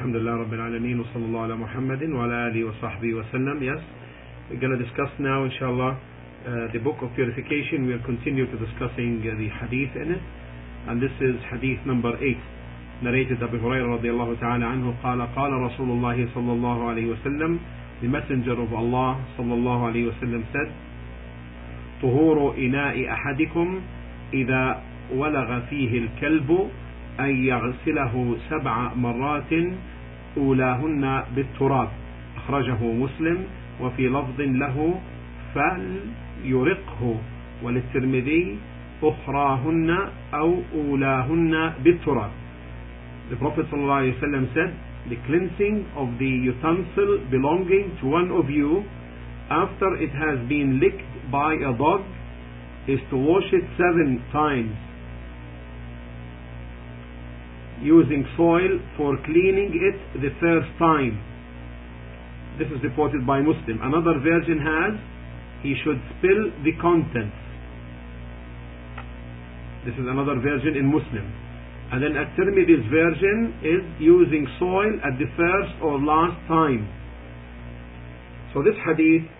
Alameen wa sallallahu ala Muhammadin wa ala alihi wa sahbihi wa sallam. Yes, we're going to discuss now, inshallah, uh, the book of purification. We'll continue to discussing uh, the hadith in it. And this is hadith number 8. Narrated Abu Hurairah radiallahu ta'ala anhu قال قال رسول الله صلى الله عليه وسلم The messenger of Allah صلى الله عليه وسلم said طهور إناء أحدكم إذا ولغ فيه الكلب أن يغسله سبع مرات أولاهن بالتراب أخرجه مسلم وفي لفظ له فليرقه وللترمذي أخراهن أو أولاهن بالتراب The Prophet ﷺ said, the cleansing of the utensil belonging to one of you after it has been licked by a dog is to wash it seven times using soil for cleaning it the first time. This is reported by Muslim. Another version has, he should spill the contents. This is another version in Muslim. And then at Tirmidhi's version is using soil at the first or last time. So this hadith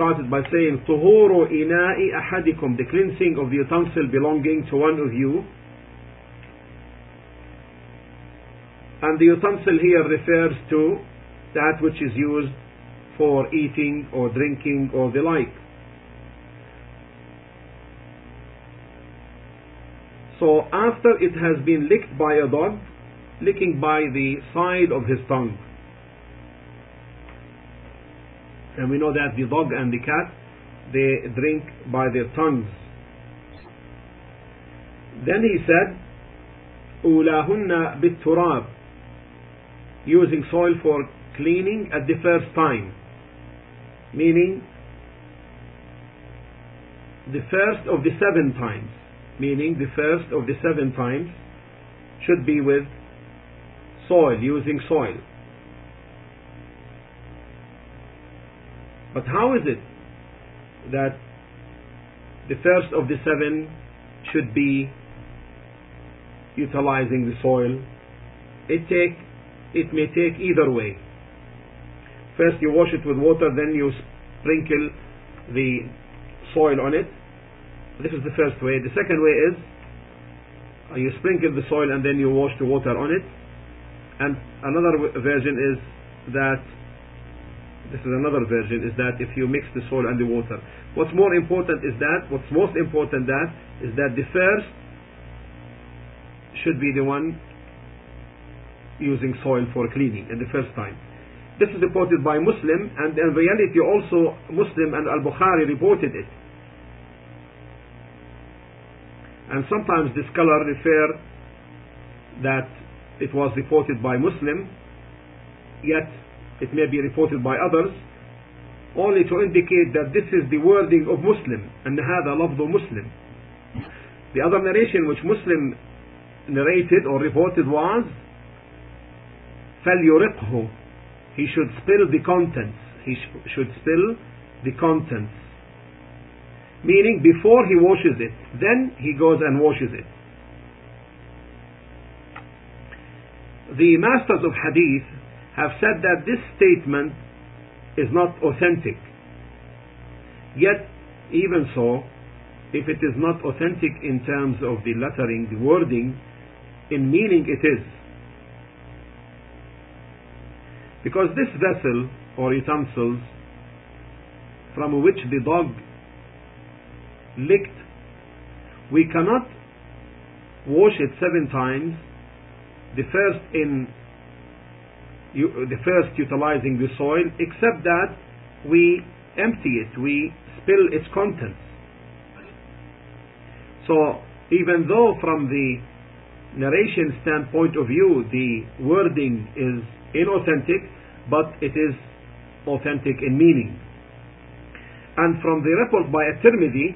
started by saying طهور إناء أحدكم the cleansing of the utensil belonging to one of you and the utensil here refers to that which is used for eating or drinking or the like so after it has been licked by a dog licking by the side of his tongue and we know that the dog and the cat they drink by their tongues then he said أولاهن بالتراب using soil for cleaning at the first time meaning the first of the seven times meaning the first of the seven times should be with soil using soil But how is it that the first of the seven should be utilizing the soil? It take it may take either way. First you wash it with water, then you sprinkle the soil on it. This is the first way. The second way is uh, you sprinkle the soil and then you wash the water on it. And another version is that this is another version, is that if you mix the soil and the water. What's more important is that, what's most important that, is that the first should be the one using soil for cleaning in the first time. This is reported by Muslim, and in reality also Muslim and Al-Bukhari reported it. And sometimes the scholar refer that it was reported by Muslim, yet it may be reported by others only to indicate that this is the wording of Muslim and هذا لفظ Muslim the other narration which Muslim narrated or reported was فليرقه he should spill the contents he sh should spill the contents meaning before he washes it then he goes and washes it the masters of hadith have said that this statement is not authentic. Yet, even so, if it is not authentic in terms of the lettering, the wording, in meaning it is. Because this vessel or utensils from which the dog licked, we cannot wash it seven times, the first in you, the first utilizing the soil, except that we empty it, we spill its contents. So, even though from the narration standpoint of view the wording is inauthentic, but it is authentic in meaning. And from the report by At-Tirmidhi,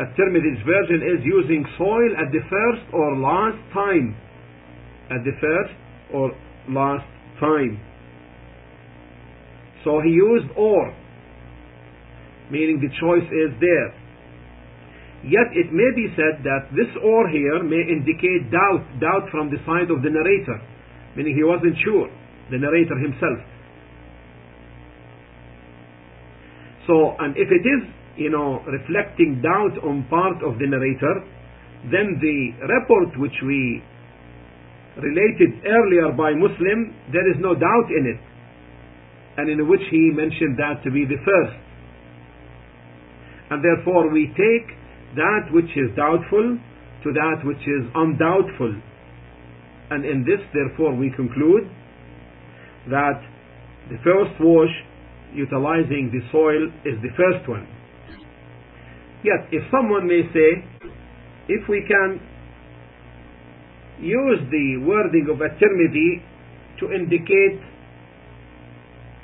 At-Tirmidhi's version is using soil at the first or last time. At the first or last time. So he used or, meaning the choice is there. Yet it may be said that this or here may indicate doubt, doubt from the side of the narrator, meaning he wasn't sure, the narrator himself. So, and if it is, you know, reflecting doubt on part of the narrator, then the report which we related earlier by Muslim, there is no doubt in it, and in which he mentioned that to be the first. And therefore we take that which is doubtful to that which is undoubtful. And in this, therefore, we conclude that the first wash utilizing the soil is the first one. Yet, if someone may say, if we can use the wording of at-Tirmidhi to indicate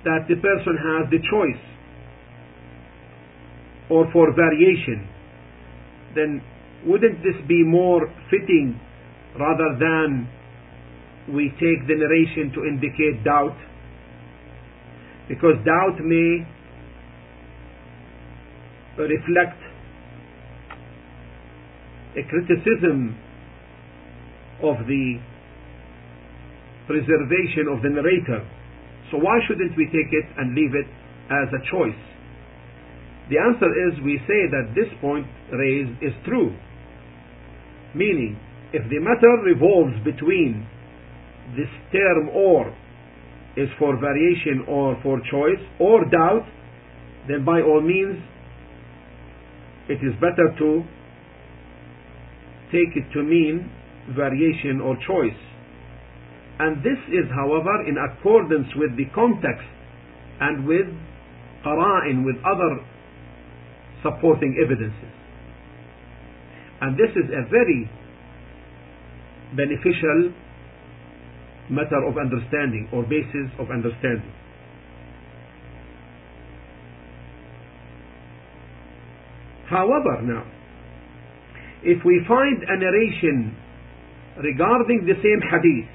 that the person has the choice or for variation, then wouldn't this be more fitting rather than we take the narration to indicate doubt? Because doubt may reflect a criticism of the preservation of the narrator. So why shouldn't we take it and leave it as a choice? The answer is we say that this point raised is true. Meaning, if the matter revolves between this term or is for variation or for choice or doubt, then by all means it is better to take it to mean variation or choice. And this is, however, in accordance with the context and with qara'in, with other supporting evidences. And this is a very beneficial matter of understanding or basis of understanding. However, now, if we find a narration regarding the same hadith.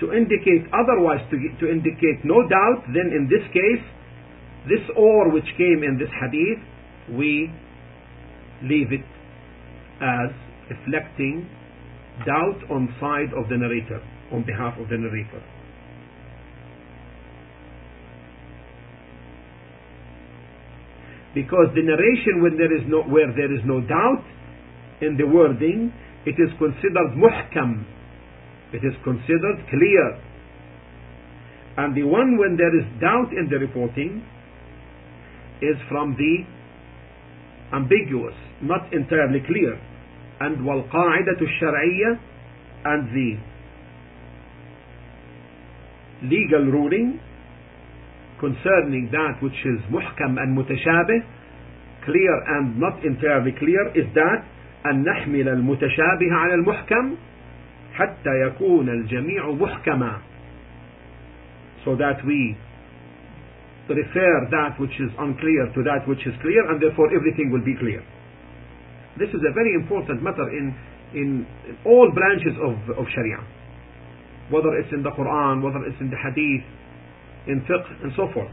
To indicate otherwise to, to indicate no doubt then in this case this or which came in this hadith we leave it as reflecting doubt on side of the narrator on behalf of the narrator because the narration when there is no where there is no doubt in the wording it is considered muhkam it is considered clear and the one when there is doubt in the reporting is from the ambiguous not entirely clear and والقاعدة الشرعية and the legal ruling concerning that which is muhkam and mutashabih, clear and not entirely clear, is that أن نحمل المتشابه على المحكم حتى يكون الجميع محكما so that we refer that which is unclear to that which is clear and therefore everything will be clear this is a very important matter in in all branches of, of Sharia whether it's in the Quran whether it's in the Hadith in fiqh and so forth.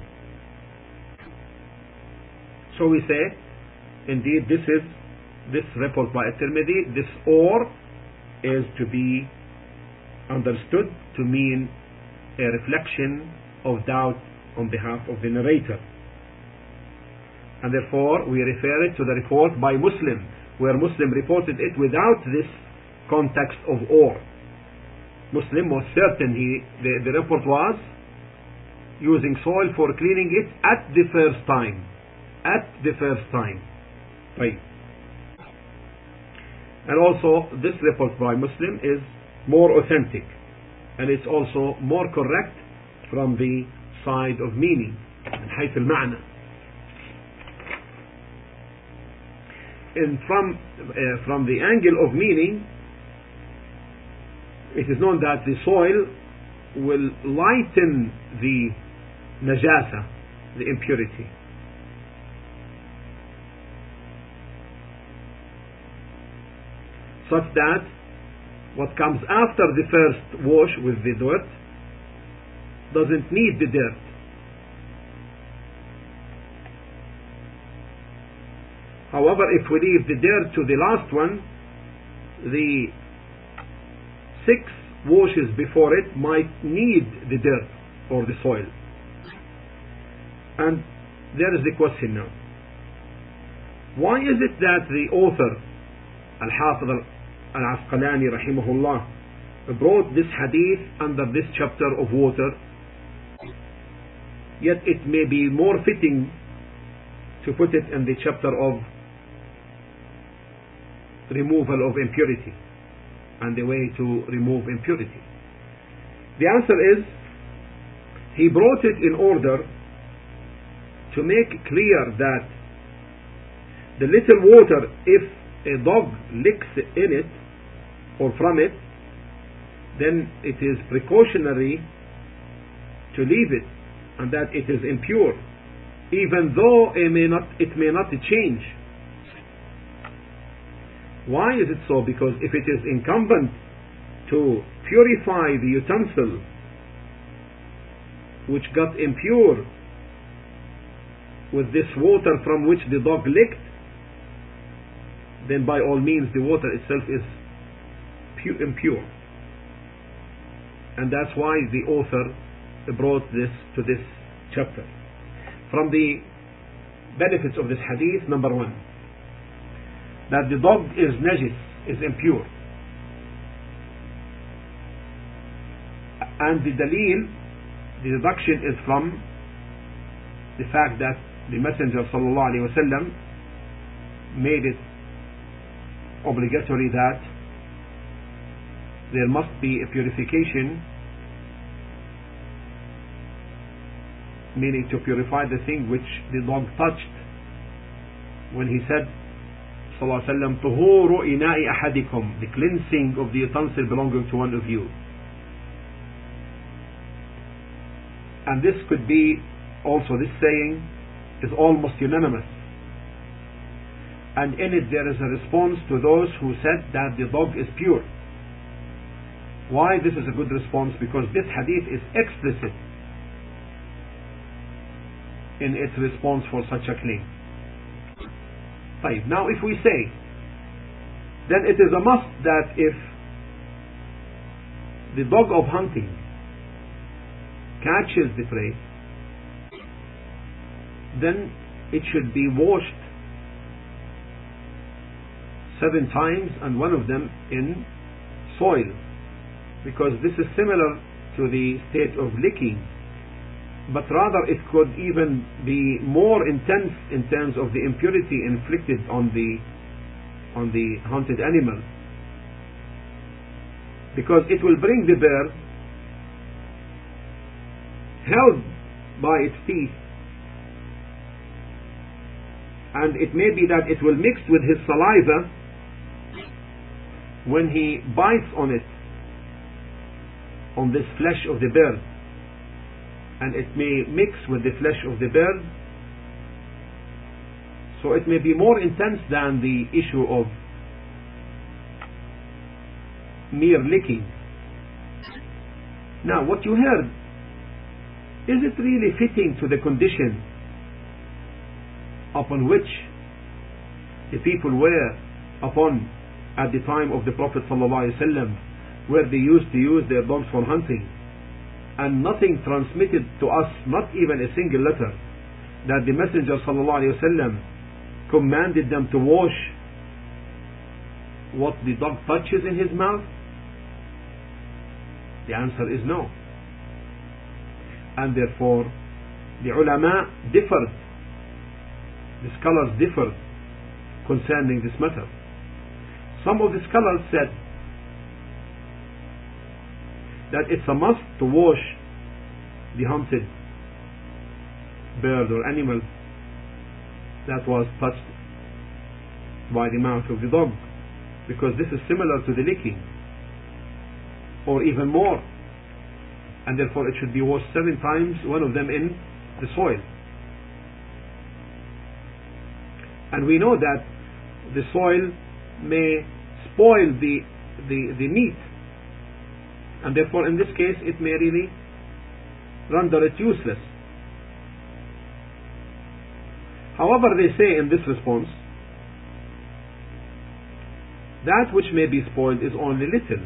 So we say, indeed, this is this report by At-Tirmidhi, this or is to be understood to mean a reflection of doubt on behalf of the narrator. And therefore, we refer it to the report by Muslim, where Muslim reported it without this context of or. Muslim was certain he, the, the report was using soil for cleaning it at the first time. At the first time. Right. And also, this report by Muslim is more authentic. And it's also more correct from the side of meaning. من حيث المعنى. And from, uh, from the angle of meaning, it is known that the soil will lighten the najasa, the impurity. Such that what comes after the first wash with the dirt doesn't need the dirt. However, if we leave the dirt to the last one, the six washes before it might need the dirt or the soil. And there is the question now. Why is it that the author, Al-Hafiz Al-Asqalani rahimahullah, brought this hadith under this chapter of water, yet it may be more fitting to put it in the chapter of removal of impurity and the way to remove impurity. The answer is he brought it in order to make clear that the little water, if a dog licks in it or from it, then it is precautionary to leave it and that it is impure, even though it may not, it may not change. Why is it so? Because if it is incumbent to purify the utensil which got impure with this water from which the dog licked, then by all means the water itself is impure. And that's why the author brought this to this chapter. From the benefits of this hadith, number one, that the dog is najis, is impure. And the dalil, the deduction is from the fact that the Messenger وسلم, made it obligatory that there must be a purification meaning to purify the thing which the dog touched when he said sallallahu alaihi wasallam tuhuru ina'i ahadikum the cleansing of the utensil belonging to one of you and this could be also this saying is almost unanimous. And in it there is a response to those who said that the dog is pure. Why this is a good response? Because this hadith is explicit in its response for such a claim. Five. Now if we say, then it is a must that if the dog of hunting catches the prey, then it should be washed seven times and one of them in soil because this is similar to the state of licking. But rather it could even be more intense in terms of the impurity inflicted on the on the hunted animal. Because it will bring the bear held by its teeth and it may be that it will mix with his saliva when he bites on it on this flesh of the bird and it may mix with the flesh of the bird. So it may be more intense than the issue of mere licking. Now, what you heard, is it really fitting to the condition upon which the people were upon at the time of the Prophet ﷺ, where they used to use their dogs for hunting? and nothing transmitted to us, not even a single letter, that the Messenger ﷺ commanded them to wash what the dog touches in his mouth? The answer is no. And therefore, the ulama differed, the scholars differed concerning this matter. Some of the scholars said that it's a must to wash the hunted bird or animal that was touched by the mouth of the dog because this is similar to the licking or even more and therefore it should be washed seven times one of them in the soil and we know that the soil may spoil the the, the meat. And therefore in this case it may really render it useless. However, they say in this response that which may be spoiled is only little.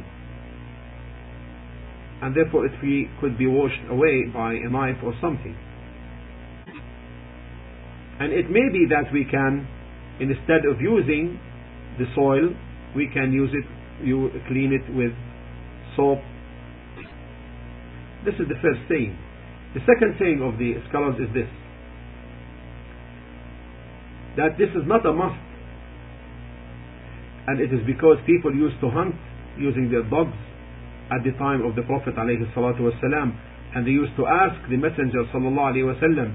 And therefore it be, could be washed away by a knife or something. And it may be that we can instead of using the soil we can use it you clean it with soap this is the first saying the second saying of the scholars is this that this is not a must and it is because people used to hunt using their dogs at the time of the Prophet والسلام, and they used to ask the Messenger وسلم,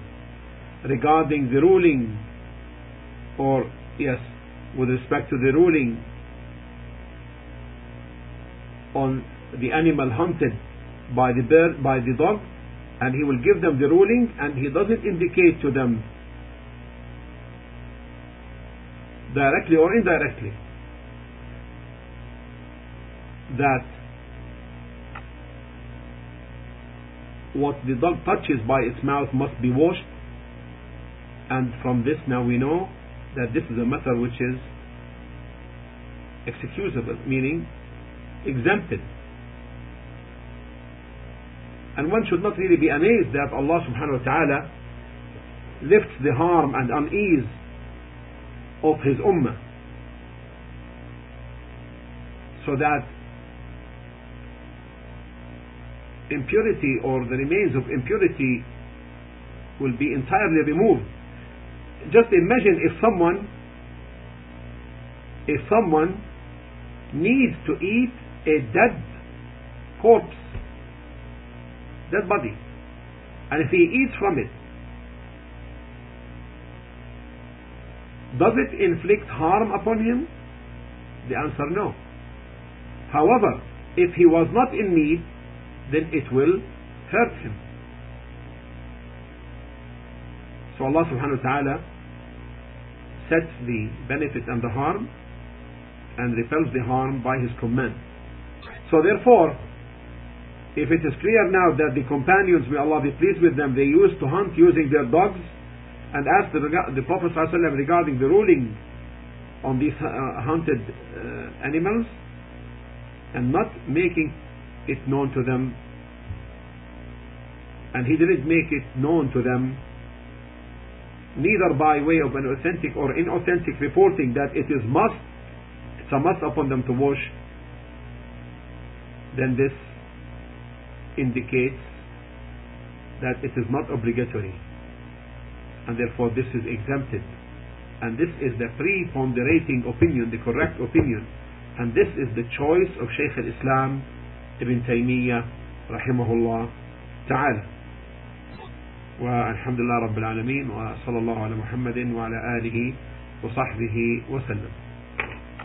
regarding the ruling or yes with respect to the ruling on the animal hunted by the bird by the dog and he will give them the ruling and he doesn't indicate to them directly or indirectly that what the dog touches by its mouth must be washed. And from this now we know that this is a matter which is excusable meaning exempted. And one should not really be amazed that Allah subhanahu wa ta'ala lifts the harm and unease of his ummah so that impurity or the remains of impurity will be entirely removed just imagine if someone if someone needs to eat a dead corpse dead body. And if he eats from it does it inflict harm upon him? The answer no. However if he was not in need then it will hurt him. So Allah subhanahu wa ta'ala sets the benefit and the harm and repels the harm by his command. So therefore if it is clear now that the companions may Allah be pleased with them they used to hunt using their dogs and asked the, the Prophet ﷺ regarding the ruling on these uh, hunted uh, animals and not making it known to them. And he didn't make it known to them neither by way of an authentic or inauthentic reporting that it is must it's a must upon them to wash then this indicates that it is not obligatory. And therefore this is exempted. And this is the preponderating opinion the correct opinion. And this is the choice of Shaykh al-Islam Ibn Taymiyyah rahimahullah ta'ala والحمد لله رب العالمين وصلى الله على محمد وعلى آله وصحبه وسلم.